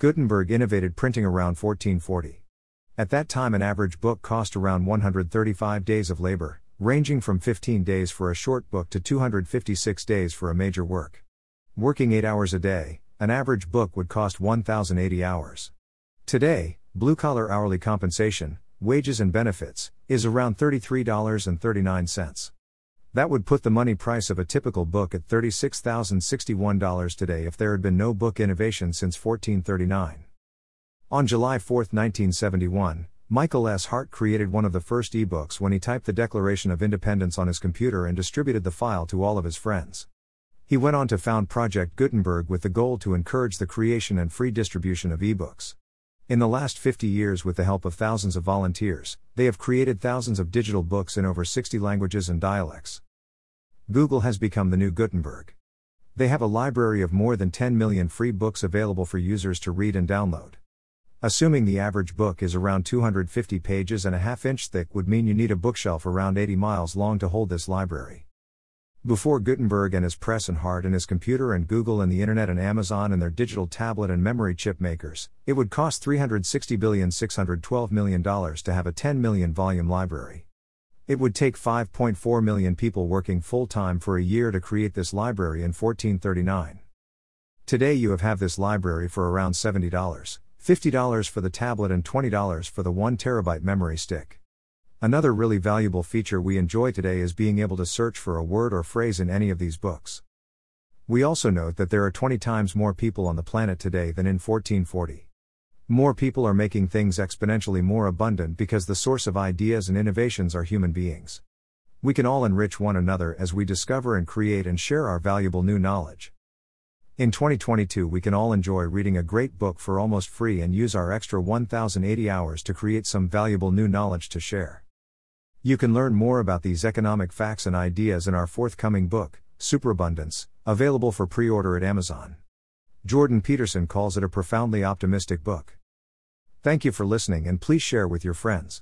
Gutenberg innovated printing around 1440. At that time, an average book cost around 135 days of labor, ranging from 15 days for a short book to 256 days for a major work. Working 8 hours a day, an average book would cost 1,080 hours. Today, blue collar hourly compensation, wages and benefits, is around $33.39. That would put the money price of a typical book at $36,061 today if there had been no book innovation since 1439. On July 4, 1971, Michael S. Hart created one of the first ebooks when he typed the Declaration of Independence on his computer and distributed the file to all of his friends. He went on to found Project Gutenberg with the goal to encourage the creation and free distribution of ebooks. In the last 50 years, with the help of thousands of volunteers, they have created thousands of digital books in over 60 languages and dialects. Google has become the new Gutenberg. They have a library of more than 10 million free books available for users to read and download. Assuming the average book is around 250 pages and a half inch thick would mean you need a bookshelf around 80 miles long to hold this library. Before Gutenberg and his press and Hart and his computer and Google and the internet and Amazon and their digital tablet and memory chip makers, it would cost $360,612 million to have a 10 million volume library. It would take 5.4 million people working full time for a year to create this library in 1439. Today you have, have this library for around $70, $50 for the tablet and $20 for the 1 terabyte memory stick. Another really valuable feature we enjoy today is being able to search for a word or phrase in any of these books. We also note that there are 20 times more people on the planet today than in 1440. More people are making things exponentially more abundant because the source of ideas and innovations are human beings. We can all enrich one another as we discover and create and share our valuable new knowledge. In 2022, we can all enjoy reading a great book for almost free and use our extra 1080 hours to create some valuable new knowledge to share. You can learn more about these economic facts and ideas in our forthcoming book, Superabundance, available for pre order at Amazon. Jordan Peterson calls it a profoundly optimistic book. Thank you for listening and please share with your friends.